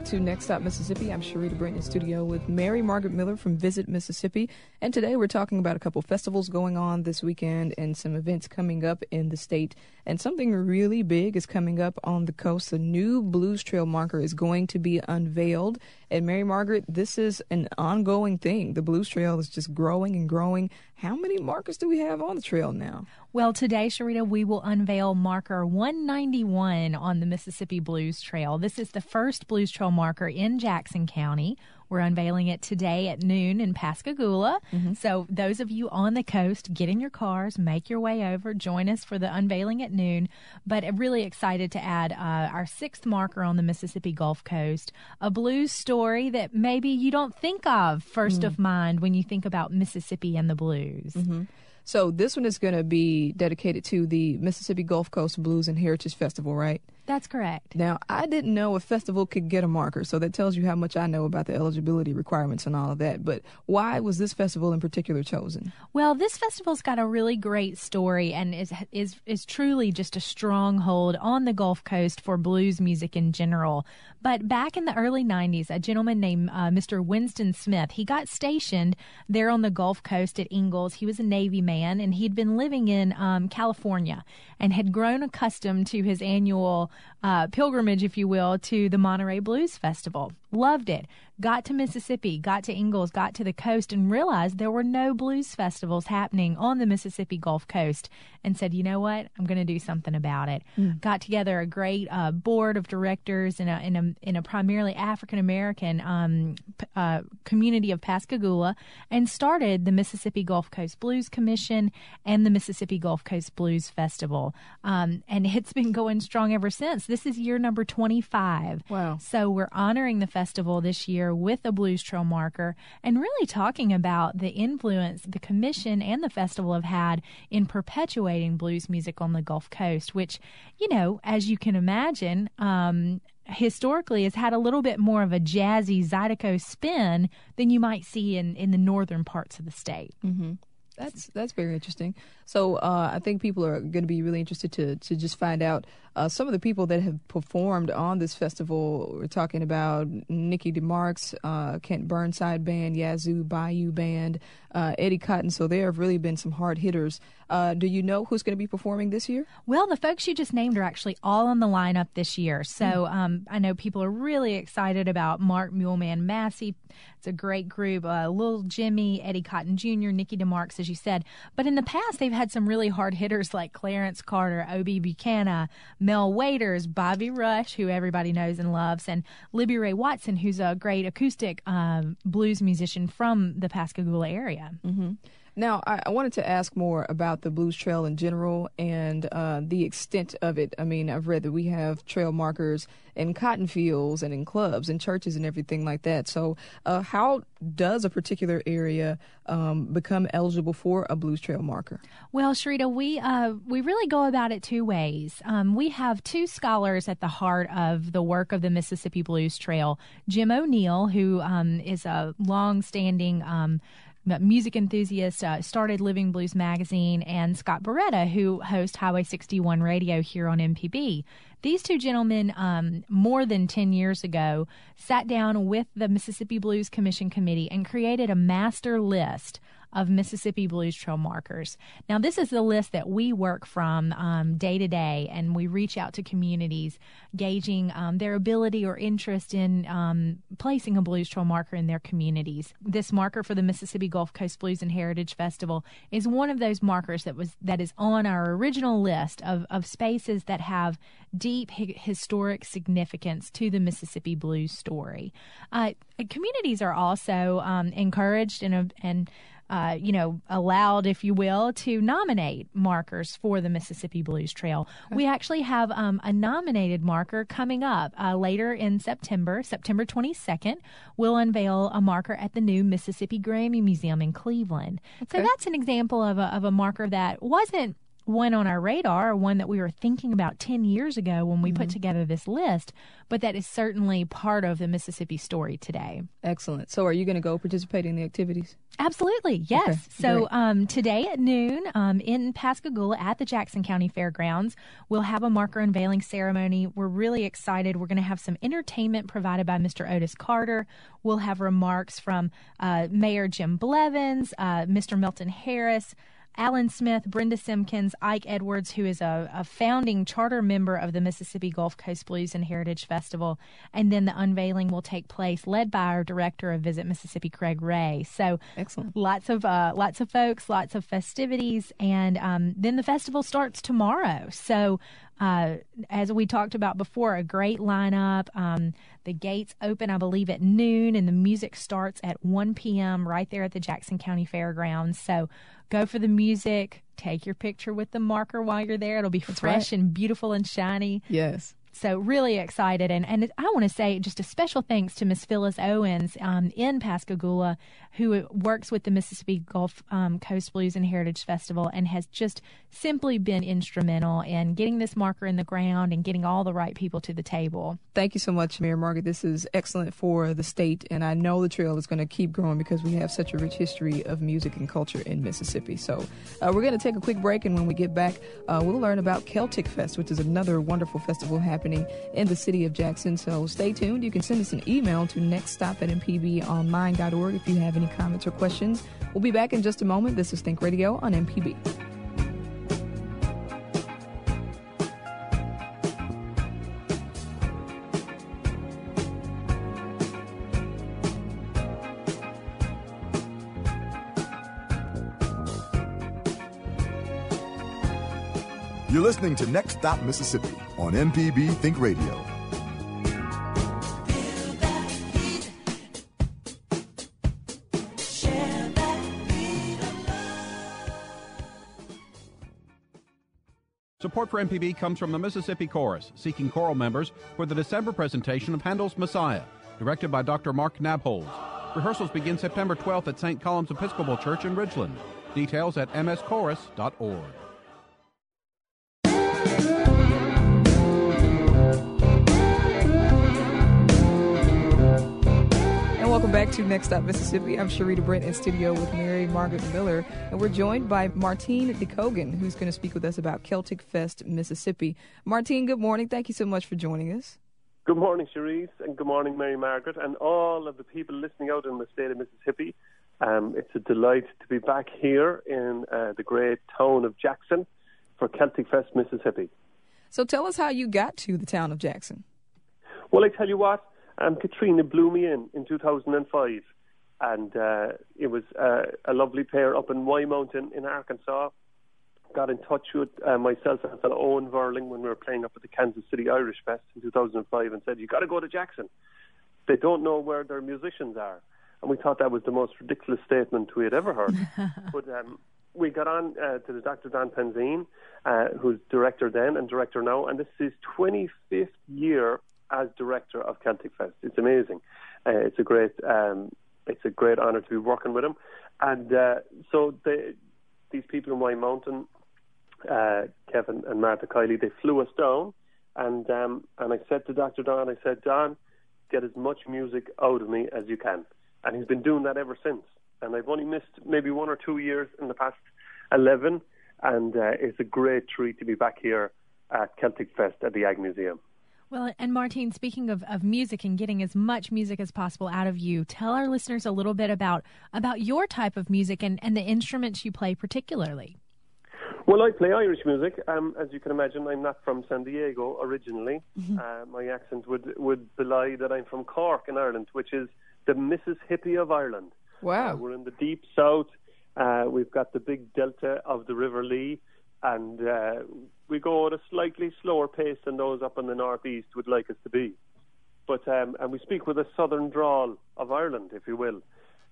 Back to Next Stop Mississippi. I'm Sharita Brent in studio with Mary Margaret Miller from Visit Mississippi. And today we're talking about a couple festivals going on this weekend and some events coming up in the state. And something really big is coming up on the coast. The new Blues Trail marker is going to be unveiled. And Mary Margaret, this is an ongoing thing. The Blues Trail is just growing and growing. How many markers do we have on the trail now? Well, today, Sharita, we will unveil marker 191 on the Mississippi Blues Trail. This is the first Blues Trail marker in Jackson County. We're unveiling it today at noon in Pascagoula. Mm-hmm. So, those of you on the coast, get in your cars, make your way over, join us for the unveiling at noon. But I'm really excited to add uh, our sixth marker on the Mississippi Gulf Coast, a blues story that maybe you don't think of 1st mm-hmm. of mind when you think about Mississippi and the blues. Mm-hmm. So this one is going to be dedicated to the Mississippi Gulf Coast Blues and Heritage Festival, right? That's correct. Now, I didn't know a festival could get a marker, so that tells you how much I know about the eligibility requirements and all of that. But why was this festival in particular chosen? Well, this festival's got a really great story and is is is truly just a stronghold on the Gulf Coast for blues music in general. But back in the early 90s, a gentleman named uh, Mr. Winston Smith, he got stationed there on the Gulf Coast at Ingalls. He was a Navy man and he'd been living in um, California and had grown accustomed to his annual uh, pilgrimage, if you will, to the Monterey Blues Festival. Loved it. Got to Mississippi, got to Ingalls, got to the coast, and realized there were no blues festivals happening on the Mississippi Gulf Coast. And said, you know what? I'm going to do something about it. Mm. Got together a great uh, board of directors in a in a in a primarily African American um, uh, community of Pascagoula, and started the Mississippi Gulf Coast Blues Commission and the Mississippi Gulf Coast Blues Festival. Um, and it's been going strong ever since. This is year number 25. Wow! So we're honoring the festival this year with a Blues Trail marker and really talking about the influence the commission and the festival have had in perpetuating blues music on the Gulf Coast, which, you know, as you can imagine, um, historically has had a little bit more of a jazzy zydeco spin than you might see in, in the northern parts of the state. Mm-hmm. That's that's very interesting. So uh, I think people are going to be really interested to to just find out uh, some of the people that have performed on this festival. We're talking about Nikki DeMarks, uh, Kent Burnside Band, Yazoo Bayou Band, uh, Eddie Cotton. So there have really been some hard hitters. Uh, do you know who's going to be performing this year? Well, the folks you just named are actually all on the lineup this year. So mm. um, I know people are really excited about Mark Muleman Massey. It's a great group. Uh, Lil Jimmy, Eddie Cotton Jr., Nikki DeMarks, as you said. But in the past, they've had some really hard hitters like Clarence Carter, Obie Buchanan, Mel Waiters, Bobby Rush, who everybody knows and loves, and Libby Rae Watson, who's a great acoustic um, blues musician from the Pascagoula area. Mm-hmm. Now, I, I, wanted to ask more about the Blues Trail in general and uh, the extent of it. I mean, I've read that we have trail markers in cotton fields and in clubs and churches and everything like that. So, uh, how does a particular area um, become eligible for a Blues Trail marker? Well, Sharita, we uh, we really go about it two ways. Um, we have two scholars at the heart of the work of the Mississippi Blues Trail. Jim O'Neill, who um, is a long-standing um, music enthusiast, uh, started Living Blues Magazine, and Scott Barretta, who hosts Highway 61 Radio here on MPB. These two gentlemen, um, more than 10 years ago, sat down with the Mississippi Blues Commission Committee and created a master list of Mississippi Blues Trail markers. Now, this is the list that we work from um, day to day, and we reach out to communities, gauging um, their ability or interest in um, placing a Blues Trail marker in their communities. This marker for the Mississippi Gulf Coast Blues and Heritage Festival is one of those markers that was that is on our original list of, of spaces that have deep hi- historic significance to the Mississippi blues story. Uh, communities are also um, encouraged and, and uh, you know, allowed, if you will, to nominate markers for the Mississippi Blues Trail. We actually have um, a nominated marker coming up uh, later in September, September 22nd. We'll unveil a marker at the new Mississippi Grammy Museum in Cleveland. Okay. So that's an example of a, of a marker that wasn't one on our radar, one that we were thinking about 10 years ago when we Mm-hmm. put together this list, but that is certainly part of the Mississippi story today. Excellent. So, are you going to go participate in the activities? Absolutely, yes. Okay, so um, today at noon um, in Pascagoula at the Jackson County Fairgrounds, we'll have a marker unveiling ceremony. We're really excited. We're going to have some entertainment provided by Mr. Otis Carter. We'll have remarks from uh, Mayor Jim Blevins, uh, Mr. Milton Harris. Alan Smith, Brenda Simpkins, Ike Edwards, who is a, a founding charter member of the Mississippi Gulf Coast Blues and Heritage Festival. And then the unveiling will take place, led by our director of Visit Mississippi, Craig Ray. So Excellent. lots of uh, lots of folks, lots of festivities, and um, then the festival starts tomorrow. So. Uh, as we talked about before, a great lineup. Um, the gates open, I believe, at noon, and the music starts at 1 p.m. right there at the Jackson County Fairgrounds. So go for the music. Take your picture with the marker while you're there. It'll be fresh and beautiful and shiny. Yes. So really excited, and and I want to say just a special thanks to Miss Phyllis Owens um, in Pascagoula, who works with the Mississippi Gulf um, Coast Blues and Heritage Festival, and has just simply been instrumental in getting this marker in the ground and getting all the right people to the table. Thank you so much, Mary Margaret. This is excellent for the state, and I know the trail is going to keep growing because we have such a rich history of music and culture in Mississippi. So, uh, we're going to take a quick break, and when we get back, uh, we'll learn about Celtic Fest, which is another wonderful festival happening in the city of Jackson. So, stay tuned. You can send us an email to nextstop at mpbonline.org if you have any comments or questions. We'll be back in just a moment. This is Think Radio on MPB. You're listening to Next Stop Mississippi on MPB Think Radio. Support for MPB comes from the Mississippi Chorus, seeking choral members for the December presentation of Handel's Messiah, directed by Dr. Mark Nabholz. Rehearsals begin September 12th at St. Columb's Episcopal Church in Ridgeland. Details at mschorus.org. welcome back to Next Stop Mississippi. I'm Sharita Brent in studio with Mary Margaret Miller, and we're joined by Martine de Cogan, who's going to speak with us about Celtic Fest Mississippi. Martine, good morning. Thank you so much for joining us. Good morning, Cherise, and good morning, Mary Margaret, and all of the people listening out in the state of Mississippi. Um, it's a delight to be back here in uh, the great town of Jackson for Celtic Fest, Mississippi. So tell us how you got to the town of Jackson. Well, I tell you what, um, Katrina blew me in in 2005, and uh, it was uh, a lovely pair up in White Mountain in Arkansas. Got in touch with uh, myself and fellow Owen Verling when we were playing up at the Kansas City Irish Fest in 2005 and said, You got to go to Jackson. They don't know where their musicians are. And we thought that was the most ridiculous statement we had ever heard. but um, we got on uh, to the Dr. Don Penzine, uh, who's director then and director now, and this is his 25th year as director of Celtic Fest. It's amazing. Uh, it's a great, um, it's a great honour to be working with him. And uh, so these people in White Mountain, uh, Kevin and Martha Kiley, they flew us down, and um, and I said to Dr. Don, I said, Don, get as much music out of me as you can, and he's been doing that ever since. And I've only missed maybe one or two years in the past eleven, and uh, it's a great treat to be back here at Celtic Fest at the Ag Museum. Well, and Martine, speaking of, of music and getting as much music as possible out of you, tell our listeners a little bit about about your type of music and, and the instruments you play particularly. Well, I play Irish music. Um, as you can imagine, I'm not from San Diego originally. Uh, my accent would would belie that I'm from Cork in Ireland, which is the Mississippi of Ireland. Wow. Uh, we're in the deep south. Uh, we've got the big delta of the River Lee, and uh, we go at a slightly slower pace than those up in the northeast would like us to be. But um, and we speak with a southern drawl of Ireland, if you will.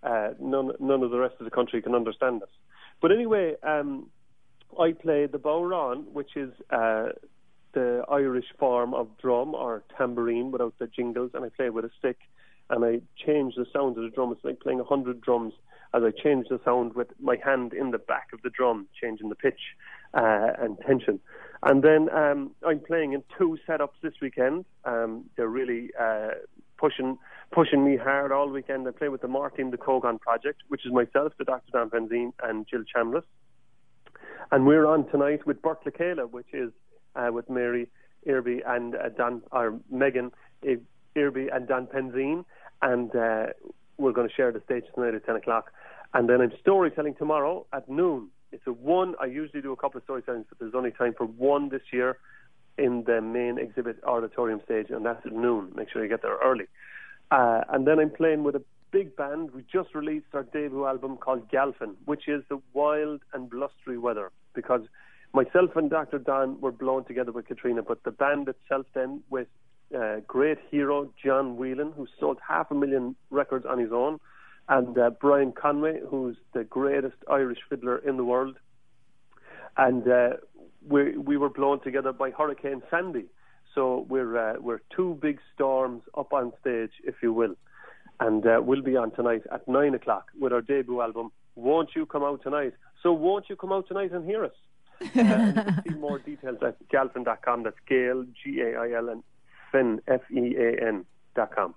Uh, none none of the rest of the country can understand us. But anyway, um, I play the bodhrán, which is uh, the Irish form of drum or tambourine without the jingles, and I play with a stick, and I change the sound of the drum. It's like playing a hundred drums as I change the sound with my hand in the back of the drum, changing the pitch uh, and tension. And then um, I'm playing in two setups this weekend. Um, they're really uh, pushing pushing me hard all weekend. I play with the Martin de Cogan project, which is myself, the Dr. Dan Penzine, and Jill Chambliss. And we're on tonight with Burt Kayla, which is uh, with Mary Irby and uh, Dan or Megan Irby and Dan Penzine, and uh, we're going to share the stage tonight at ten o'clock. And then I'm storytelling tomorrow at noon. It's a one. I usually do a couple of storytellings, but there's only time for one this year in the main exhibit auditorium stage, and that's at noon. Make sure you get there early. Uh, and then I'm playing with a big band. We just released our debut album called Gailfean, which is the wild and blustery weather. Because myself and Dr. Dan were blown together with Katrina, but the band itself then with uh, great hero John Whelan, who sold half a million records on his own, and uh, Brian Conway, who's the greatest Irish fiddler in the world. And uh, we we were blown together by Hurricane Sandy. So we're uh, we're two big storms up on stage, if you will, and uh, we'll be on tonight at nine o'clock with our debut album. Won't you come out tonight? So won't you come out tonight and hear us? uh, you can see more details at gailfean.com. That's Gail G A I L N Fin F E A N dot com.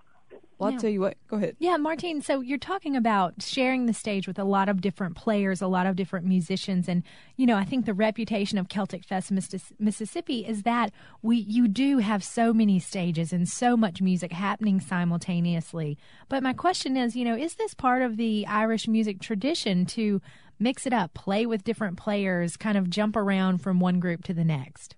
Well, I'll tell you what. Go ahead. Yeah, Martine. So you're talking about sharing the stage with a lot of different players, a lot of different musicians, and you know, I think the reputation of Celtic Fest Mississippi is that we you do have so many stages and so much music happening simultaneously. But my question is, you know, is this part of the Irish music tradition to mix it up, play with different players, kind of jump around from one group to the next?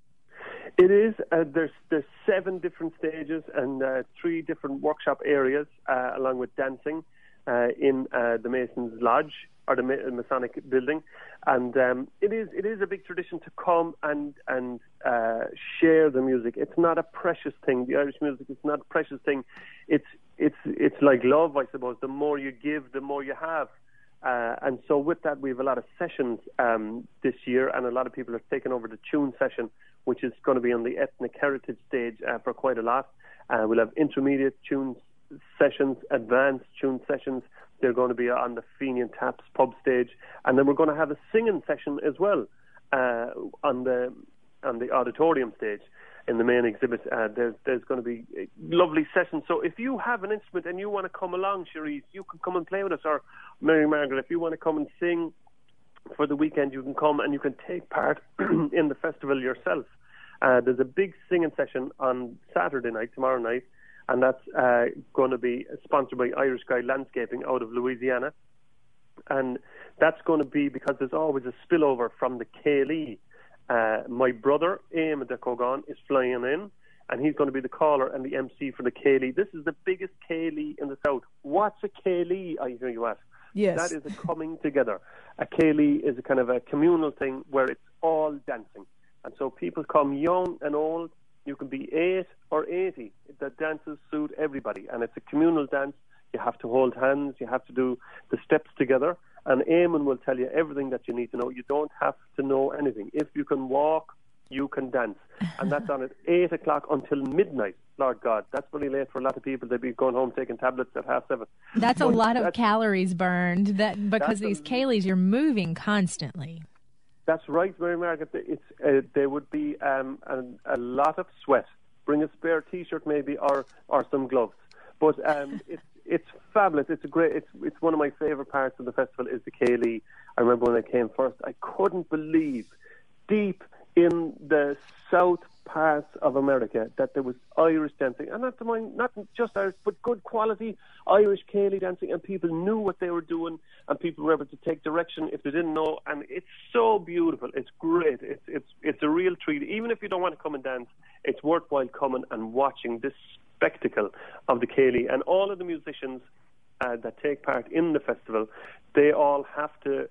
It is. Uh, there's there's seven different stages and uh, three different workshop areas, uh, along with dancing uh, in uh, the Masons Lodge or the Masonic Building, and um, it is it is a big tradition to come and and uh, share the music. It's not a precious thing. The Irish music is not a precious thing. It's it's it's like love, I suppose. The more you give, the more you have. Uh, and so with that, we have a lot of sessions um, this year, and a lot of people have taken over the tune session, which is going to be on the ethnic heritage stage uh, for quite a lot. Uh, we'll have intermediate tune sessions, advanced tune sessions. They're going to be on the Fenian Taps pub stage, and then we're going to have a singing session as well uh, on the on the auditorium stage in the main exhibit. Uh, there's there's going to be lovely sessions. So if you have an instrument and you want to come along, Cherise, you can come and play with us. Or Mary Margaret, if you want to come and sing for the weekend, you can come and you can take part in the festival yourself. Uh, there's a big singing session on Saturday night, tomorrow night, and that's uh, going to be sponsored by Irish Guy Landscaping out of Louisiana. And that's going to be because there's always a spillover from the Céilí uh, my brother, Eamon de Cogan, is flying in, and he's going to be the caller and the MC for the Céilí. This is the biggest Céilí in the south. What's a Céilí, I hear you ask? Yes. That is a coming together. A Céilí is a kind of a communal thing where it's all dancing. And so people come young and old. You can be 8 or 80. The dances suit everybody. And it's a communal dance. You have to hold hands. You have to do the steps together. And Eamon will tell you everything that you need to know. You don't have to know anything. If you can walk, you can dance. And that's on at 8 o'clock until midnight. Lord God, that's really late for a lot of people. They'd be going home taking tablets at half seven. That's but a lot of calories burned. That because these a, you're moving constantly. That's right, Mary Margaret. It's uh, there would be um, a, a, lot of sweat. Bring a spare T-shirt maybe, or or some gloves. But um, it's it's fabulous. It's a great. It's it's one of my favourite parts of the festival is the Céilí. I remember when I came first, I couldn't believe deep in the south parts of America that there was Irish dancing, and not to mind, not just Irish, but good quality Irish Céilí dancing, and people knew what they were doing, and people were able to take direction if they didn't know, and it's so beautiful. It's great. It's it's it's a real treat. Even if you don't want to come and dance, it's worthwhile coming and watching this spectacle of the Céilí. And all of the musicians uh, that take part in the festival, they all have to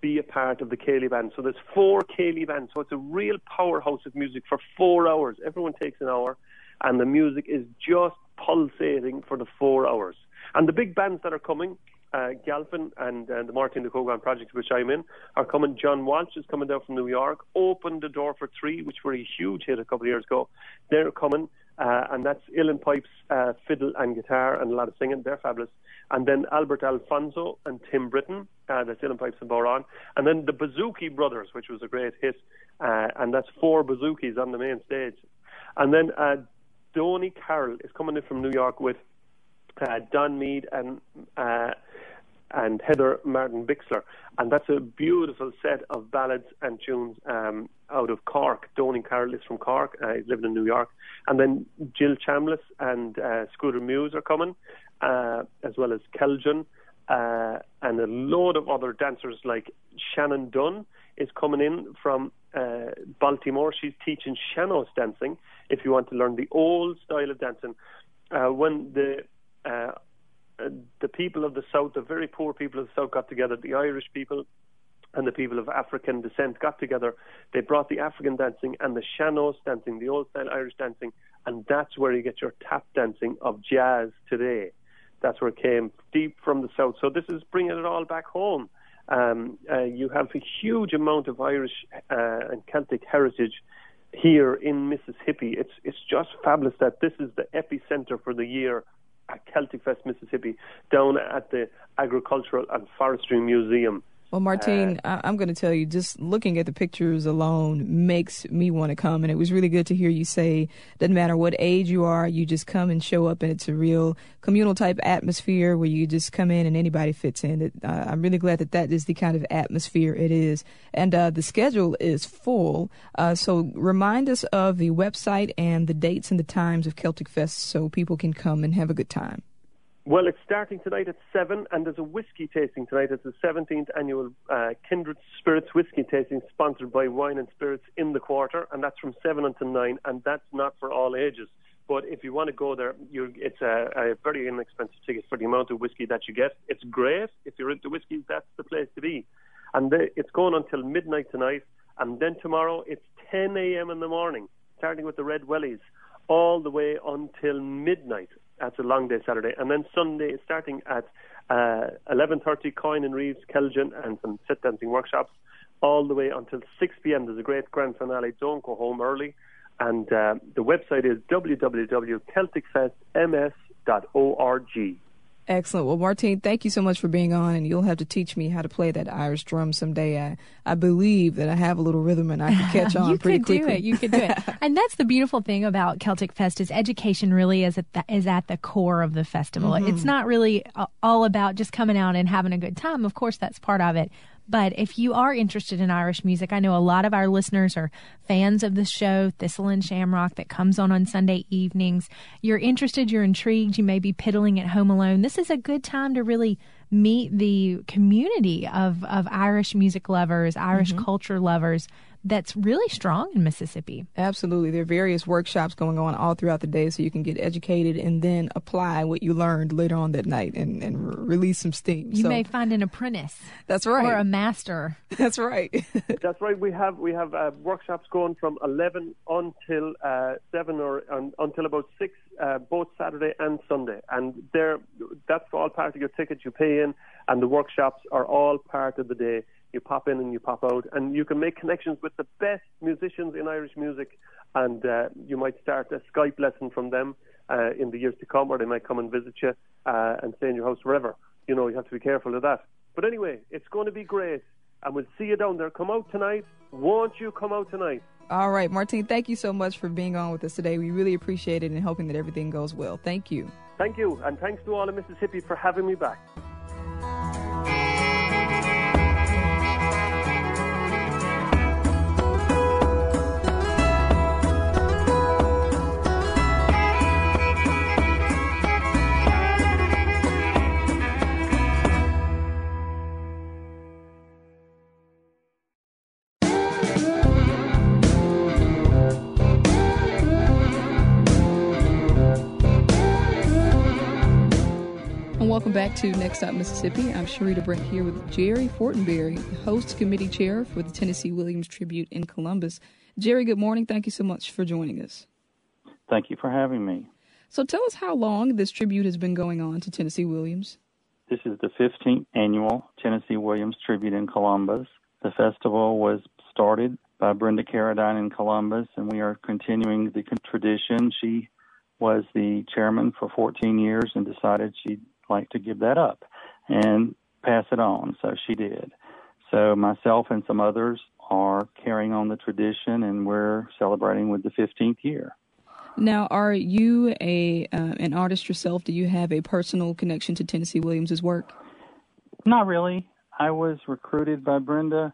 be a part of the Céilí band. So there's four Céilí bands. So it's a real powerhouse of music for four hours. Everyone takes an hour, and the music is just pulsating for the four hours. And the big bands that are coming, uh, Gailfean and uh, the Martin de Cogan project, which I'm in, are coming. John Walsh is coming down from New York. Open the Door for Three, which were a huge hit a couple of years ago. They're coming. Uh, and that's Uilleann Pipes, uh, fiddle and guitar, and a lot of singing. They're fabulous. And then Albert Alfonso and Tim Britton, uh, that's Uilleann Pipes and Bodhrán. And then the Bouzouki Brothers, which was a great hit, uh, and that's four Bouzoukis on the main stage. And then uh, Donny Carroll is coming in from New York with uh, Don Mead and uh, and Heather Martin Bixler, and that's a beautiful set of ballads and tunes um, out of Cork. Donny Carroll is from Cork; uh, he's living in New York, and then Jill Chambliss and uh, Scooter Muse are coming, uh, as well as Keljan, uh, and a load of other dancers like Shannon Dunn is coming in from uh, Baltimore. She's teaching Sean-Nós dancing. If you want to learn the old style of dancing, uh, when the uh, uh, the people of the South, the very poor people of the South, got together. The Irish people and the people of African descent got together. They brought the African dancing and the Sean-Nós dancing, the old style Irish dancing, and that's where you get your tap dancing of jazz today. That's where it came deep from the South. So this is bringing it all back home. Um, uh, you have a huge amount of Irish uh, and Celtic heritage here in Mississippi. It's it's just fabulous that this is the epicenter for the year at Celtic Fest Mississippi down at the Agricultural and Forestry Museum. Well, Martine, uh, I'm going to tell you, just looking at the pictures alone makes me want to come. And it was really good to hear you say, doesn't matter what age you are, you just come and show up, and it's a real communal type atmosphere where you just come in and anybody fits in. It, uh, I'm really glad that that is the kind of atmosphere it is. And uh, the schedule is full. Uh, so remind us of the website and the dates and the times of Celtic Fest so people can come and have a good time. Well, it's starting tonight at 7, and there's a whiskey tasting tonight. It's the 17th annual uh, Kindred Spirits whiskey tasting sponsored by Wine and Spirits in the Quarter, and that's from 7 until 9, and that's not for all ages. But if you want to go there, it's a, a, very inexpensive ticket for the amount of whiskey that you get. It's great. If you're into whiskey, that's the place to be. And the, it's going until midnight tonight, and then tomorrow it's 10 a.m. in the morning, starting with the Red Wellies, all the way until midnight. That's a long day Saturday, and then Sunday starting at uh, 11:30. Coin and Reeves, Keljan, and some set dancing workshops, all the way until 6 p.m. There's a great grand finale. Don't go home early, and uh, the website is www.celticfestms.org. Excellent. Well, Martine, thank you so much for being on, and you'll have to teach me how to play that Irish drum someday. I, I believe that I have a little rhythm and I can catch on you pretty quickly. You could do it. You could do it. and that's the beautiful thing about Celtic Fest is education really is at the, is at the core of the festival. Mm-hmm. It's not really all about just coming out and having a good time. Of course, that's part of it, but if you are interested in Irish music, I know a lot of our listeners are fans of the show, Thistle and Shamrock, that comes on on Sunday evenings. You're interested, you're intrigued, you may be piddling at home alone. This is a good time to really meet the community of, of Irish music lovers, Irish mm-hmm. culture lovers that's really strong in Mississippi. Absolutely. There are various workshops going on all throughout the day so you can get educated and then apply what you learned later on that night and, and release some steam. You so, may find an apprentice. That's right. Or a master. That's right. that's right. We have we have uh, workshops going from 11 until uh, 7 or um, until about 6 uh, both Saturday and Sunday. And there that's all part of your ticket you pay in and the workshops are all part of the day you pop in and you pop out, and you can make connections with the best musicians in Irish music, and uh, you might start a Skype lesson from them uh, in the years to come, or they might come and visit you uh, and stay in your house forever. You know, you have to be careful of that. But anyway, it's going to be great, and we'll see you down there. Come out tonight. Won't you come out tonight? All right, Martine, thank you so much for being on with us today. We really appreciate it and hoping that everything goes well. Thank you. Thank you, and thanks to all of Mississippi for having me back. Welcome back to Next Stop Mississippi. I'm Sharita Brent here with Jerry Fortenberry, host committee chair for the Tennessee Williams Tribute in Columbus. Jerry, good morning. Thank you so much for joining us. Thank you for having me. So tell us how long this tribute has been going on to Tennessee Williams. This is the 15th annual Tennessee Williams Tribute in Columbus. The festival was started by Brenda Carradine in Columbus, and we are continuing the tradition. She was the chairman for 14 years and decided she'd like to give that up and pass it on. So she did. So myself and some others are carrying on the tradition, and we're celebrating with the 15th year. Now, are you a uh, an artist yourself? Do you have a personal connection to Tennessee Williams's work? Not really. I was recruited by Brenda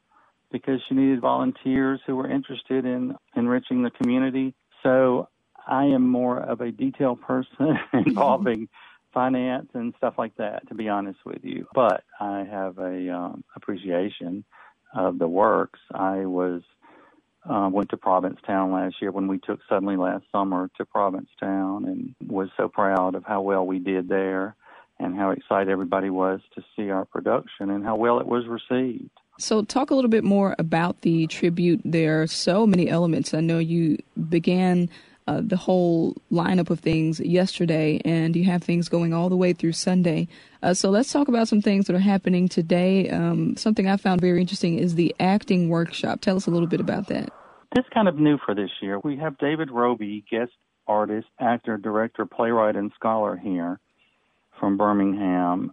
because she needed volunteers who were interested in enriching the community. So I am more of a detail person involving finance and stuff like that, to be honest with you. But I have a um, appreciation of the works. I was uh, went to Provincetown last year when we took suddenly last summer to Provincetown and was so proud of how well we did there and how excited everybody was to see our production and how well it was received. So, talk a little bit more about the tribute. There are so many elements. I know you began uh, the whole lineup of things yesterday, and you have things going all the way through Sunday. Uh, so, let's talk about some things that are happening today. Um, something I found very interesting is the acting workshop. Tell us a little bit about that. This kind of new for this year. We have David Roby, guest artist, actor, director, playwright, and scholar here from Birmingham,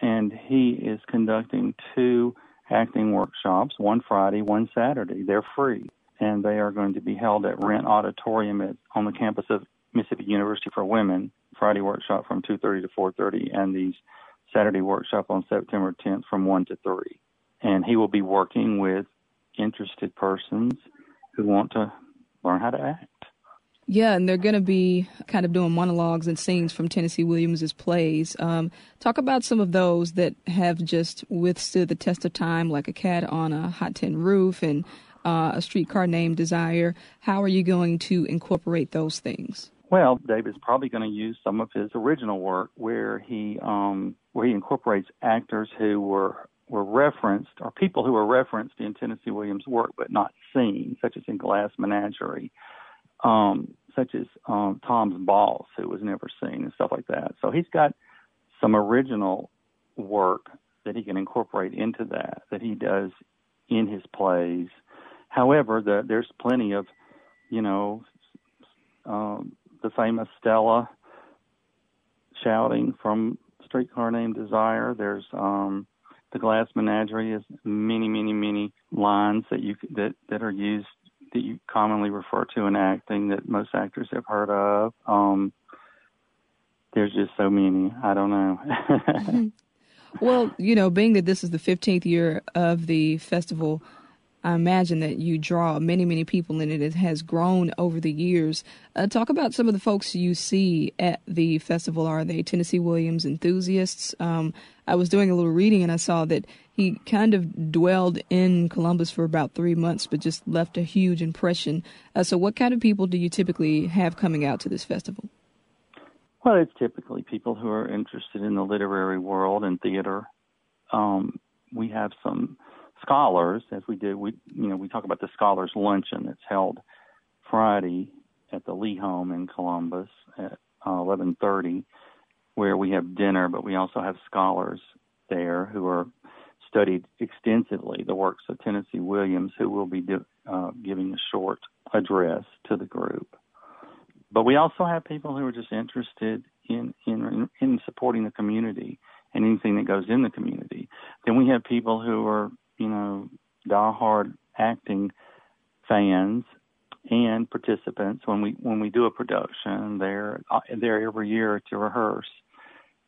and he is conducting two acting workshops, one Friday, one Saturday. They're free, and they are going to be held at Rent Auditorium at, on the campus of Mississippi University for Women. Friday workshop from 2:30 to 4:30, and the Saturday workshop on September 10th from 1 to 3. And he will be working with interested persons who want to learn how to act. Yeah, and they're going to be kind of doing monologues and scenes from Tennessee Williams's plays. Um, talk about some of those that have just withstood the test of time, like a cat on a hot tin roof and uh, a streetcar named Desire. How are you going to incorporate those things? Well, David's probably going to use some of his original work where he um, where he incorporates actors who were were referenced or people who were referenced in Tennessee Williams' work but not seen, such as in Glass Menagerie um, such as um, Tom's Boss, who was never seen, and stuff like that. So he's got some original work that he can incorporate into that that he does in his plays. However, the, there's plenty of, you know, um, the famous Stella shouting from Streetcar Named Desire. There's um, the Glass Menagerie is many, many, many lines that you that that are used that you commonly refer to in acting that most actors have heard of. Um, there's just so many. I don't know. well, you know, being that this is the 15th year of the festival, I imagine that you draw many, many people in it. It has grown over the years. Uh, talk about some of the folks you see at the festival. Are they Tennessee Williams enthusiasts? Um, I was doing a little reading and I saw that he kind of dwelled in Columbus for about three months, but just left a huge impression. Uh, so, what kind of people do you typically have coming out to this festival? Well, it's typically people who are interested in the literary world and theater. Um, we have some scholars, as we do. We, you know, we talk about the scholars luncheon that's held Friday at the Lee Home in Columbus at uh, 11:30, where we have dinner, but we also have scholars there who are studied extensively the works of Tennessee Williams, who will be do, uh, giving a short address to the group. But we also have people who are just interested in, in, in supporting the community and anything that goes in the community. Then we have people who are, you know, diehard acting fans and participants when we when we do a production. They're uh, there every year to rehearse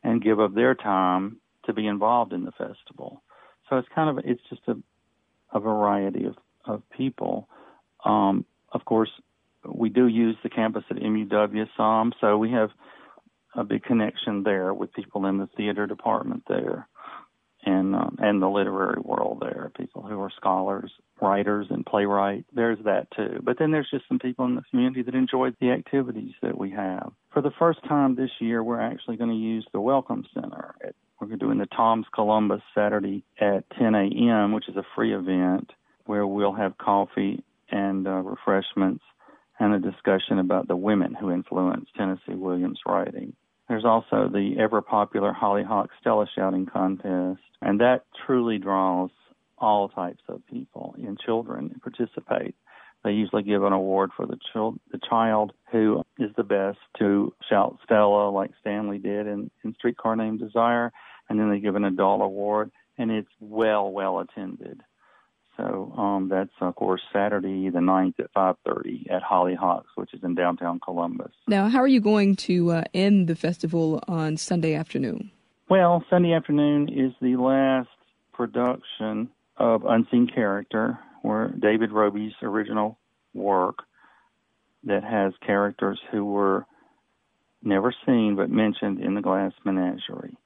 and give up their time to be involved in the festival. So it's kind of it's just a a variety of of people. Um, of course, we do use the campus at MUW some, so we have a big connection there with people in the theater department there, and um, and the literary world there. are People who are scholars, writers, and playwright. There's that too. But then there's just some people in the community that enjoy the activities that we have. For the first time this year, we're actually going to use the Welcome Center we're doing the Tom's Columbus Saturday at 10 a.m., which is a free event where we'll have coffee and uh, refreshments and a discussion about the women who influenced Tennessee Williams' writing. There's also the ever popular Hollyhock Stella Shouting Contest, and that truly draws all types of people and children participate. They usually give an award for the, child, the child who is the best to shout Stella like Stanley did in, in Streetcar Named Desire, and then they give an adult award, and it's well, well attended. So um, that's of course Saturday the 9th at 5:30 at Hollyhocks, which is in downtown Columbus. Now, how are you going to uh, end the festival on Sunday afternoon? Well, Sunday afternoon is the last production of Unseen Character, where David Roby's original work that has characters who were never seen but mentioned in the Glass Menagerie.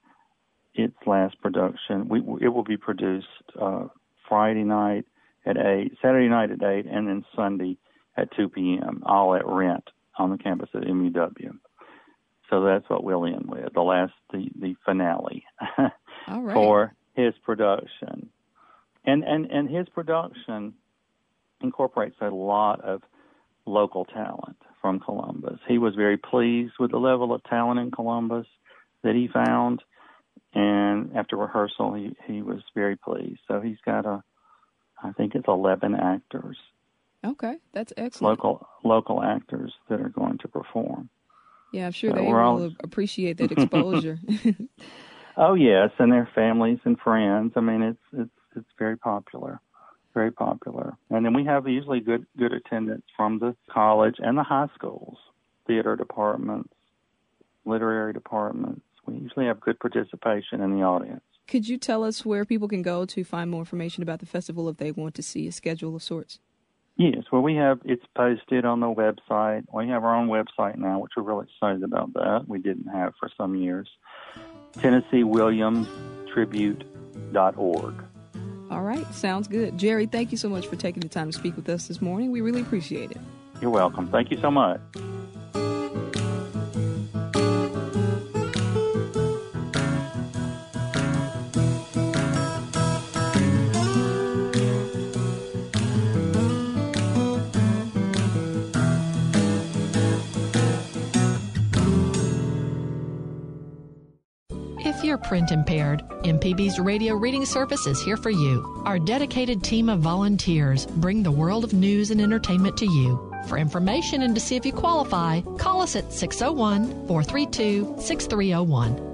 Its last production, we, it will be produced uh, Friday night at 8, Saturday night at 8, and then Sunday at 2 p.m., all at Rent on the campus at MUW. So that's what we'll end with, the last, the, the finale for his production. And, and, and his production incorporates a lot of local talent from Columbus. He was very pleased with the level of talent in Columbus that he found, and after rehearsal, he he was very pleased. So he's got a, I think it's eleven actors. Okay, that's excellent. Local local actors that are going to perform. Yeah, I'm sure so they will all... appreciate that exposure. oh yes, and their families and friends. I mean, it's it's it's very popular very popular. And then we have usually good good attendance from the college and the high schools, theater departments, literary departments. We usually have good participation in the audience. Could you tell us where people can go to find more information about the festival if they want to see a schedule of sorts? Yes, well, we have it's posted on the website. We have our own website now, which we're really excited about that. We didn't have for some years. TennesseeWilliamstribute.org. All right, sounds good. Jerry, thank you so much for taking the time to speak with us this morning. We really appreciate it. You're welcome. Thank you so much. Print impaired, MPB's radio reading service is here for you. Our dedicated team of volunteers bring the world of news and entertainment to you. For information and to see if you qualify, call us at 601 432 6301.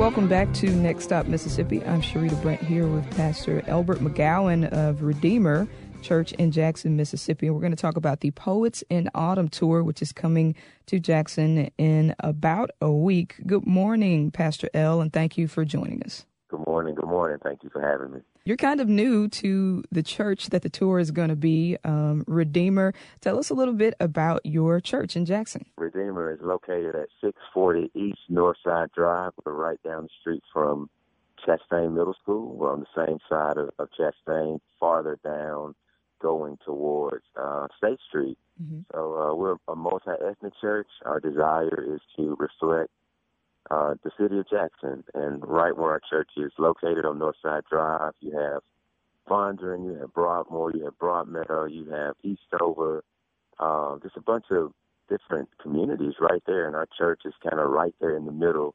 welcome back to Next Stop Mississippi. I'm Sharita Brent here with Pastor Elbert McGowan of Redeemer Church in Jackson, Mississippi. And we're going to talk about the Poets in Autumn Tour, which is coming to Jackson in about a week. Good morning, Pastor L, and thank you for joining us. Good morning. Good morning. Thank you for having me. You're kind of new to the church that the tour is going to be, um, Redeemer. Tell us a little bit about your church in Jackson. Redeemer is located at 640 East Northside Drive. We're right down the street from Chastain Middle School. We're on the same side of, of Chastain, farther down going towards uh, State Street. Mm-hmm. So uh, we're a multi-ethnic church. Our desire is to reflect uh, the city of Jackson, and right where our church is located on Northside Drive, you have Fondren, you have Broadmoor, you have Broadmeadow, you have Eastover, uh, just a bunch of different communities right there, and our church is kind of right there in the middle.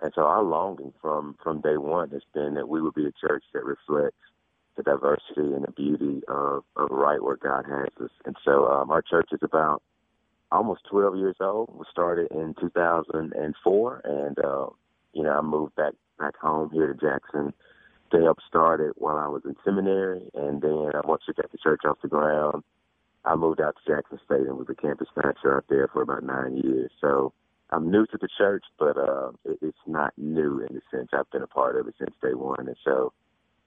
And so our longing from from day one has been that we would be a church that reflects the diversity and the beauty of, of right where God has us. And so um, our church is about almost 12 years old. We started in 2004, and uh, you know I moved back back home here to Jackson to help start it while I was in seminary, and then uh, once we got the church off the ground, I moved out to Jackson State and was a campus pastor out there for about nine years. So I'm new to the church, but uh, it, it's not new in the sense I've been a part of it since day one, and so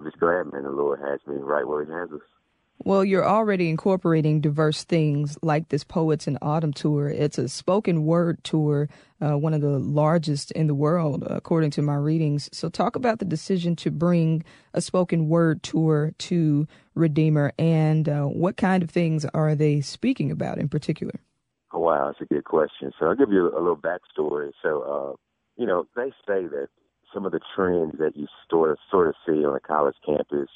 just glad, man, the Lord has me right where He has us. Well, you're already incorporating diverse things like this Poets in Autumn tour. It's a spoken word tour, uh, one of the largest in the world, according to my readings. So, talk about the decision to bring a spoken word tour to Redeemer and uh, what kind of things are they speaking about in particular? Oh, wow, that's a good question. So, I'll give you a little backstory. So, uh, you know, they say that some of the trends that you sort of sort of see on a college campus.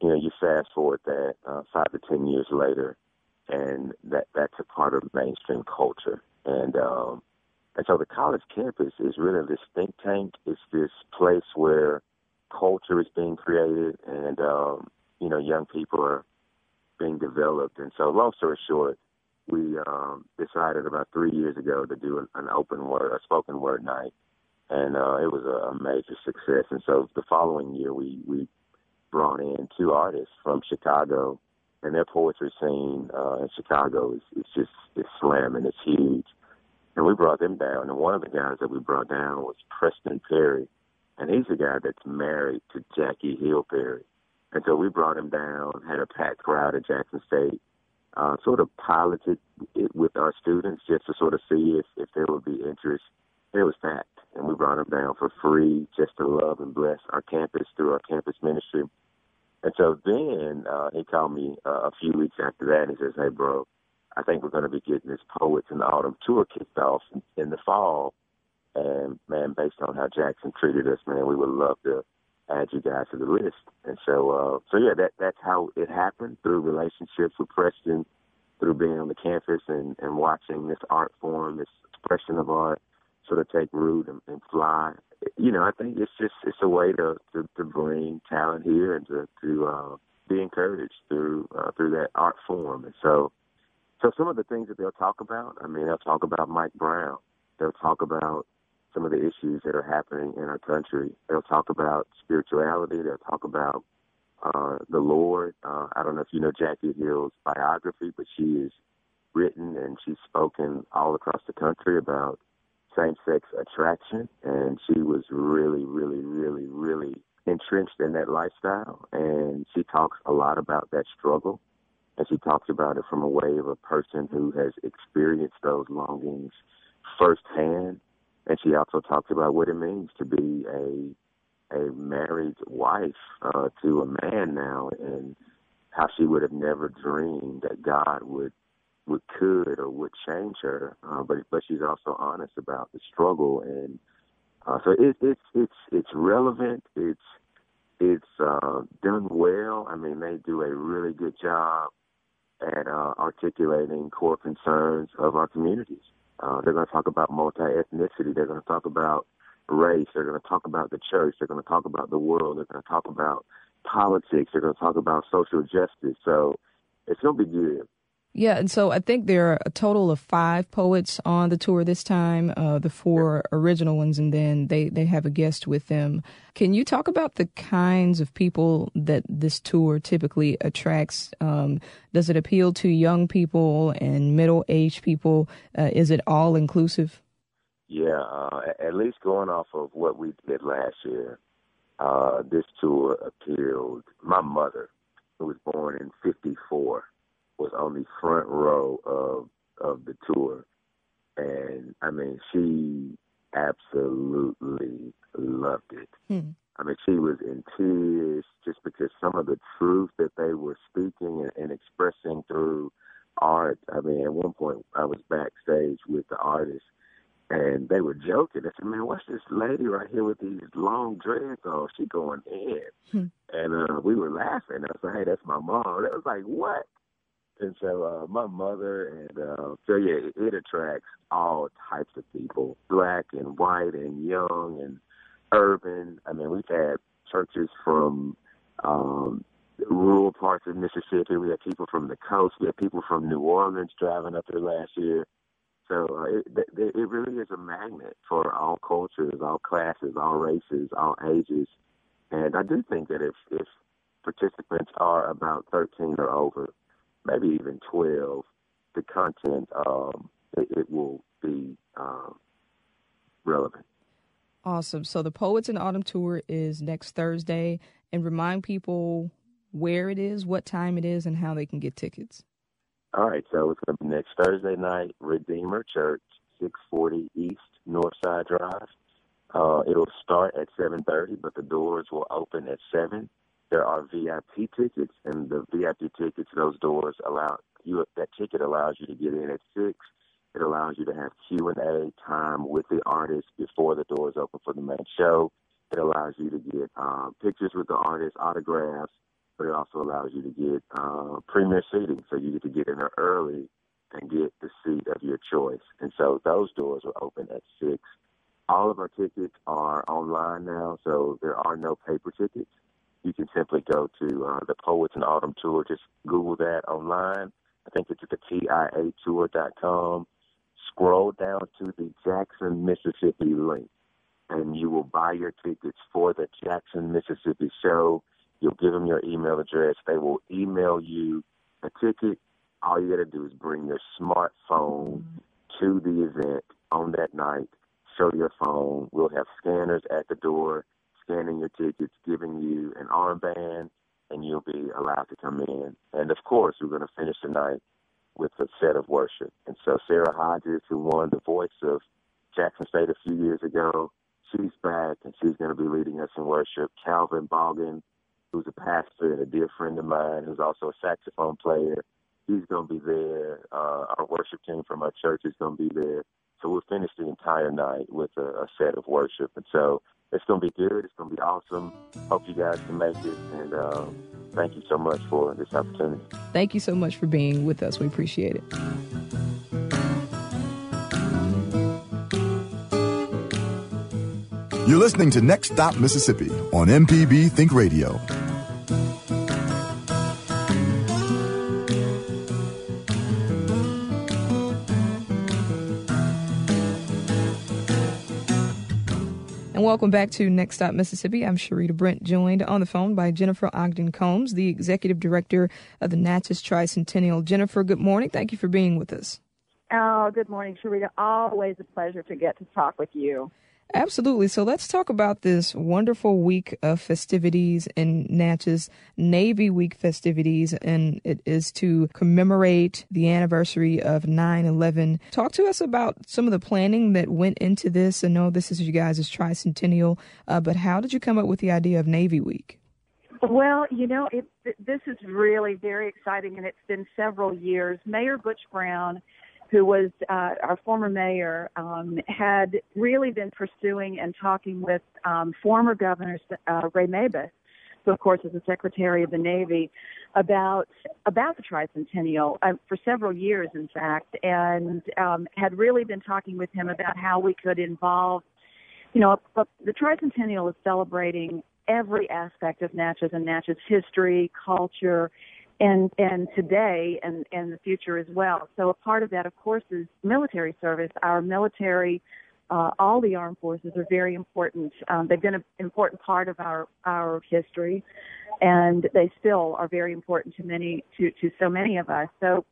You know, you fast forward that uh, five to ten years later, and that that's a part of mainstream culture. And um, and so the college campus is really this think tank. It's this place where culture is being created, and um, you know, young people are being developed. And so, long story short, we um, decided about three years ago to do an, an open word, a spoken word night, and uh, it was a, major success. And so, the following year, we we brought in two artists from Chicago, and their poetry scene uh, in Chicago is, is just it's slamming, it's huge. And we brought them down, and one of the guys that we brought down was Preston Perry, and he's the guy that's married to Jackie Hill Perry. And so we brought him down, had a packed crowd at Jackson State, uh, sort of piloted it with our students just to sort of see if, if there would be interest. It was packed, and we brought him down for free just to love and bless our campus through our campus ministry. And so then uh, he called me uh, a few weeks after that and he says, hey, bro, I think we're going to be getting this Poets in the Autumn tour kicked off in, in the fall. And, man, based on how Jackson treated us, man, we would love to add you guys to the list. And so, uh, so yeah, that that's how it happened through relationships with Preston, through being on the campus and, and watching this art form, this expression of art sort of take root and, and fly. You know, I think it's just it's a way to to, to bring talent here and to to uh, be encouraged through uh, through that art form. And so, so some of the things that they'll talk about, I mean, they'll talk about Mike Brown. They'll talk about some of the issues that are happening in our country. They'll talk about spirituality. They'll talk about uh, the Lord. Uh, I don't know if you know Jackie Hill's biography, but she is written and she's spoken all across the country about same-sex attraction, and she was really, really, really, really entrenched in that lifestyle. And she talks a lot about that struggle, and she talks about it from a way of a person who has experienced those longings firsthand and she also talks about what it means to be a a married wife uh, to a man now, and how she would have never dreamed that God would would could or would change her. Uh, but but she's also honest about the struggle, and uh, so it, it's it's it's relevant. It's it's uh, done well. I mean, they do a really good job at uh, articulating core concerns of our communities. Uh, they're going to talk about multi-ethnicity. They're going to talk about race. They're going to talk about the church. They're going to talk about the world. They're going to talk about politics. They're going to talk about social justice. So it's going to be good. Yeah, and so I think there are a total of five poets on the tour this time, uh, the four original ones, and then they, they have a guest with them. Can you talk about the kinds of people that this tour typically attracts? Um, does it appeal to young people and middle aged people? Uh, is it all inclusive? Yeah, uh, at least going off of what we did last year, uh, this tour appealed. My mother, who was born in '54, was on the front row of of the tour, and I mean, she absolutely loved it. Hmm. I mean, she was in tears just because some of the truth that they were speaking and, and expressing through art. I mean, at one point, I was backstage with the artist, and they were joking. I said, "Man, what's this lady right here with these long dreads on? She going in." Hmm. And uh, we were laughing. I said, "Hey, that's my mom." That was like, "What?" And so uh, my mother and uh, so yeah, it, it attracts all types of people, black and white and young and urban. I mean, we've had churches from um, rural parts of Mississippi. We had people from the coast. We had people from New Orleans driving up there last year. So uh, it, it really is a magnet for all cultures, all classes, all races, all ages. And I do think that if, if participants are about 13 or over, maybe even 12, the content, um, it, it, will be um, relevant. Awesome. So the Poets in Autumn Tour is next Thursday. And remind people where it is, what time it is, and how they can get tickets. All right. So it's going to be next Thursday night, Redeemer Church, 640 East Northside Drive. Uh, it'll start at 7.30, but the doors will open at 7. There are VIP tickets, and the VIP tickets, those doors allow you. That ticket allows you to get in at six. It allows you to have Q and A time with the artist before the doors open for the main show. It allows you to get uh, pictures with the artist, autographs, but it also allows you to get uh, premier seating, so you get to get in there early and get the seat of your choice. And so those doors are open at six. All of our tickets are online now, so there are no paper tickets. You can simply go to uh, the Poets in Autumn Tour. Just Google that online. I think it's at the PIAtour.com. Scroll down to the Jackson, Mississippi link, and you will buy your tickets for the Jackson, Mississippi show. You'll give them your email address. They will email you a ticket. All you got to do is bring your smartphone to the event on that night. Show your phone. We'll have scanners at the door scanning your tickets, giving you an armband, and you'll be allowed to come in. And of course, we're going to finish the night with a set of worship. And so Sarah Hodges, who won the voice of Jackson State a few years ago, she's back and she's going to be leading us in worship. Calvin Boggan, who's a pastor and a dear friend of mine, who's also a saxophone player, he's going to be there. Uh, our worship team from our church is going to be there. So we'll finish the entire night with a, a set of worship. And so it's going to be good. It's going to be awesome. Hope you guys can make it. And um, thank you so much for this opportunity. Thank you so much for being with us. We appreciate it. You're listening to Next Stop Mississippi on MPB Think Radio. Welcome back to Next Stop Mississippi. I'm Sharita Brent, joined on the phone by Jennifer Ogden Combs, the executive director of the Natchez Tricentennial. Jennifer, good morning. Thank you for being with us. Oh, good morning, Sharita. Always a pleasure to get to talk with you. Absolutely. So let's talk about this wonderful week of festivities in Natchez, Navy Week festivities, and it is to commemorate the anniversary of 9 11. Talk to us about some of the planning that went into this. I know this is you guys' tricentennial, uh, but how did you come up with the idea of Navy Week? Well, you know, it, this is really very exciting, and it's been several years. Mayor Butch Brown who was uh, our former mayor, um, had really been pursuing and talking with um, former Governor uh, Ray Mabus, who of course is the Secretary of the Navy, about about the tricentennial uh, for several years, in fact, and um, had really been talking with him about how we could involve, you know, the tricentennial is celebrating every aspect of Natchez and Natchez history, culture, and and today and and the future as well. So a part of that, of course, is military service. Our military, uh, all the armed forces are very important. Um, they've been an important part of our our history, and they still are very important to many to to so many of us. So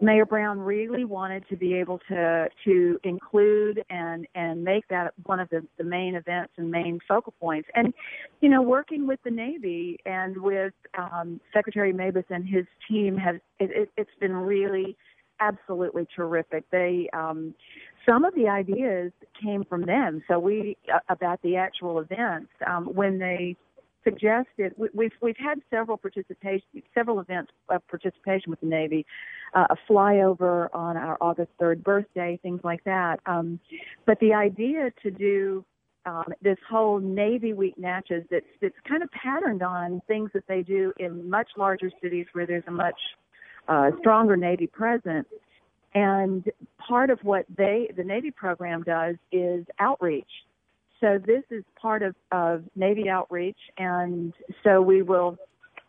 Mayor Brown really wanted to be able to to include and and make that one of the, the main events and main focal points. And you know, working with the Navy and with um, Secretary Mabus and his team has it, it, it's been really absolutely terrific. They um, some of the ideas came from them. So we uh, about the actual events um, when they suggested we, we've we've had several participation several events of participation with the Navy, uh, a flyover on our August third birthday, things like that. Um, but the idea to do um, this whole Navy Week Natchez that's that's kind of patterned on things that they do in much larger cities where there's a much uh, stronger Navy presence. And part of what they the Navy program does is outreach so this is part of, of Navy outreach, and so we will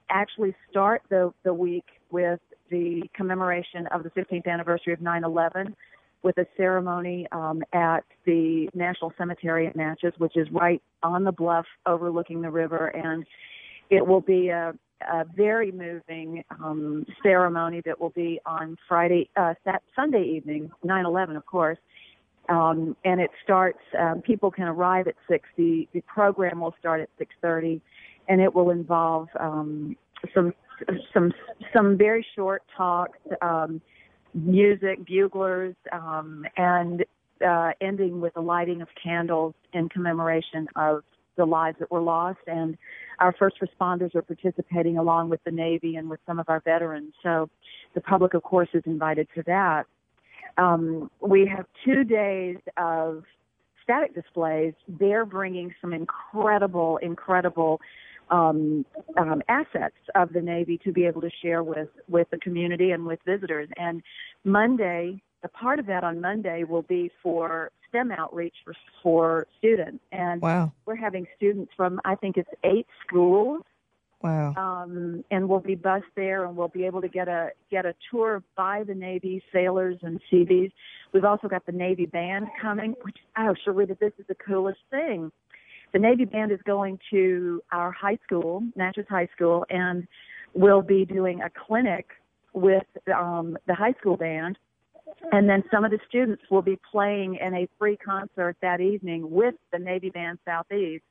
actually start the, the week with the commemoration of the 15th anniversary of 9/11 with a ceremony um, at the National Cemetery at Natchez, which is right on the bluff overlooking the river, and it will be a, a very moving um, ceremony that will be on Friday, uh, Sunday evening, 9/11, of course, um, and it starts. Um, people can arrive at six. The, program will start at six thirty, and it will involve um, some some some very short talks, um, music, buglers, um, and uh, ending with the lighting of candles in commemoration of the lives that were lost. And our first responders are participating along with the Navy and with some of our veterans. So the public, of course, is invited to that. Um, we have two days of static displays. They're bringing some incredible, incredible um, um, assets of the Navy to be able to share with with the community and with visitors. And Monday, a part of that on Monday will be for STEM outreach for, for students. And wow. we're having students from, I think it's eight schools. Wow. Um, and we'll be bused there and we'll be able to get a, get a tour by the Navy sailors and Seabees. We've also got the Navy band coming, which, oh, Sharita, this is the coolest thing. The Navy band is going to our high school, Natchez High School, and we'll be doing a clinic with um, the high school band and then some of the students will be playing in a free concert that evening with the Navy Band Southeast.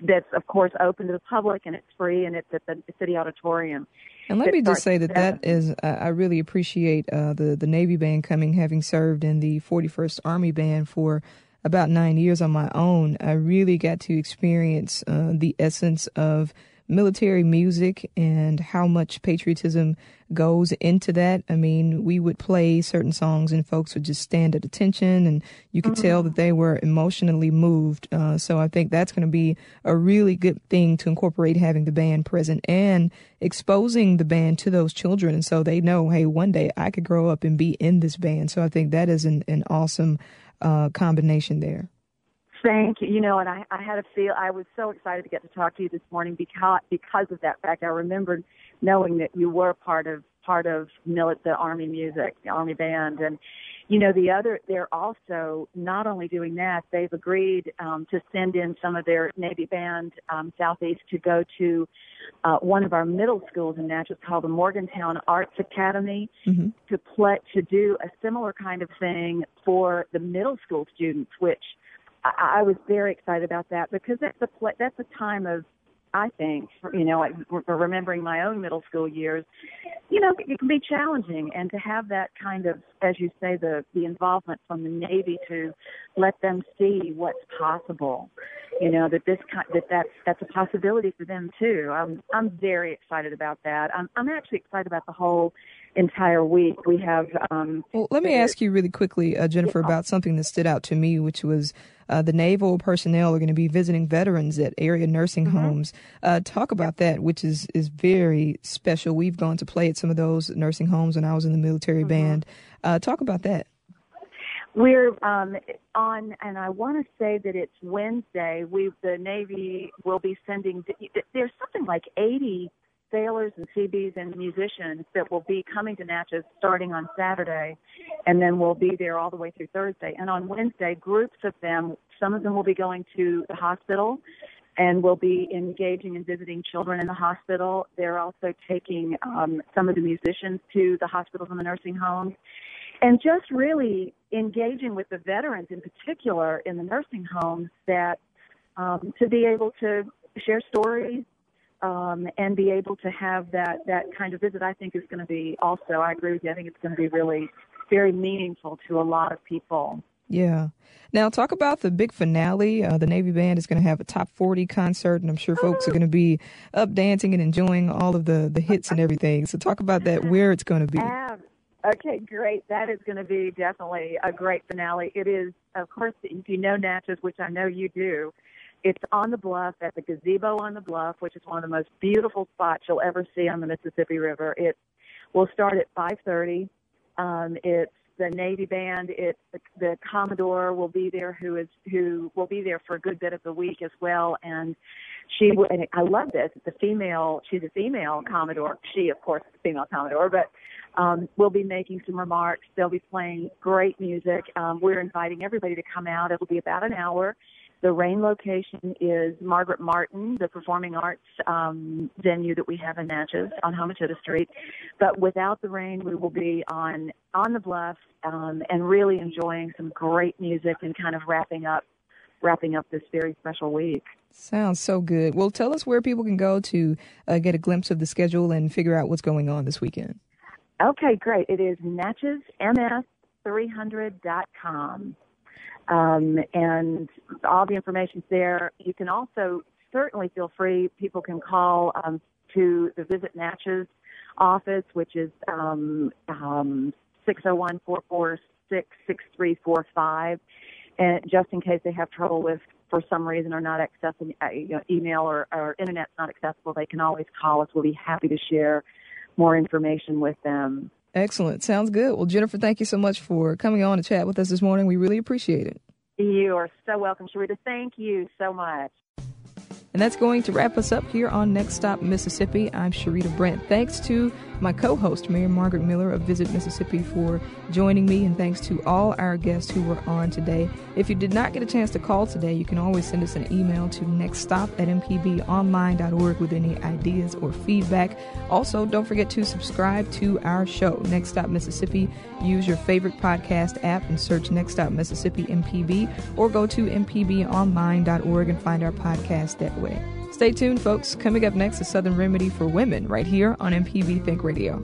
That's of course open to the public and it's free and it's at the city auditorium. And let me just say that that is, I really appreciate uh, the the Navy Band coming, having served in the 41st Army Band for about nine years on my own. I really got to experience uh, the essence of military music and how much patriotism goes into that. I mean, we would play certain songs and folks would just stand at attention and you could mm-hmm. tell that they were emotionally moved. Uh, so I think that's going to be a really good thing to incorporate having the band present and exposing the band to those children. So they know, hey, one day I could grow up and be in this band. So I think that is an, an awesome uh, combination there. Thank you. You know, and I, I had a feel. I was so excited to get to talk to you this morning because because of that fact. I remembered knowing that you were part of part of milit the Army music, the Army band, and you know the other. They're also not only doing that. They've agreed um, to send in some of their Navy band um, southeast to go to uh, one of our middle schools in Natchez called the Morgantown Arts Academy mm-hmm. to play to do a similar kind of thing for the middle school students, which I, I was very excited about that because that's a pl- that's a time of I think, you know, like remembering my own middle school years, you know, it can be challenging, and to have that kind of, as you say, the the involvement from the Navy to let them see what's possible, you know, that this kind that that's that's a possibility for them too. I'm I'm very excited about that. I'm I'm actually excited about the whole entire week. We have. Um, well, let me ask you really quickly, uh, Jennifer, yeah. about something that stood out to me, which was uh, the naval personnel are going to be visiting veterans at area nursing mm-hmm. homes. Uh, talk about that, which is is very special. We've gone to play at some of those nursing homes when I was in the military mm-hmm. band. Uh, talk about that. We're um, on, and I want to say that it's Wednesday. We the Navy will be sending. There's something like 80 sailors and Seabees and musicians that will be coming to Natchez starting on Saturday, and then we'll be there all the way through Thursday. And on Wednesday, groups of them, some of them will be going to the hospital and will be engaging and visiting children in the hospital. They're also taking um, some of the musicians to the hospitals and the nursing homes. And just really engaging with the veterans in particular in the nursing homes that um, to be able to share stories, um, and be able to have that that kind of visit, I think is going to be also. I agree with you. I think it's going to be really very meaningful to a lot of people. Yeah. Now, talk about the big finale. Uh, the Navy Band is going to have a top 40 concert, and I'm sure folks are going to be up dancing and enjoying all of the, the hits and everything. So, talk about that, where it's going to be. Okay, great. That is going to be definitely a great finale. It is, of course, if you know Natchez, which I know you do, it's on the bluff at the gazebo on the bluff, which is one of the most beautiful spots you'll ever see on the Mississippi River. It will start at 5:30. Um, it's the Navy band. It's the, the Commodore will be there, who is who will be there for a good bit of the week as well. And she, and I love this. A female. She's a female Commodore. She, of course, is a female Commodore, but um, we'll be making some remarks. They'll be playing great music. Um, we're inviting everybody to come out. It'll be about an hour. The rain location is Margaret Martin, the performing arts um, venue that we have in Natchez on Homochitto Street. But without the rain, we will be on on the bluff um, and really enjoying some great music and kind of wrapping up wrapping up this very special week. Sounds so good. Well, tell us where people can go to uh, get a glimpse of the schedule and figure out what's going on this weekend. Okay, great. It is natchezms300.com. Um, and all the information's there. You can also certainly feel free. People can call um, to the Visit Natchez office, which is um, um, 601 446 6345. And just in case they have trouble with, for some reason, are not accessing uh, you know, email or, or internet's not accessible, they can always call us. We'll be happy to share more information with them. Excellent. Sounds good. Well, Jennifer, thank you so much for coming on to chat with us this morning. We really appreciate it. You are so welcome, Sharita. Thank you so much. And that's going to wrap us up here on Next Stop Mississippi. I'm Sharita Brent. Thanks to my co host, Mary Margaret Miller of Visit Mississippi, for joining me, and thanks to all our guests who were on today. If you did not get a chance to call today, you can always send us an email to nextstop at mpbonline.org with any ideas or feedback. Also, don't forget to subscribe to our show, Next Stop Mississippi. Use your favorite podcast app and search Next Stop Mississippi MPB, or go to mpbonline.org and find our podcast that way. Stay tuned, folks. Coming up next is Southern Remedy for Women right here on MPB Think Radio.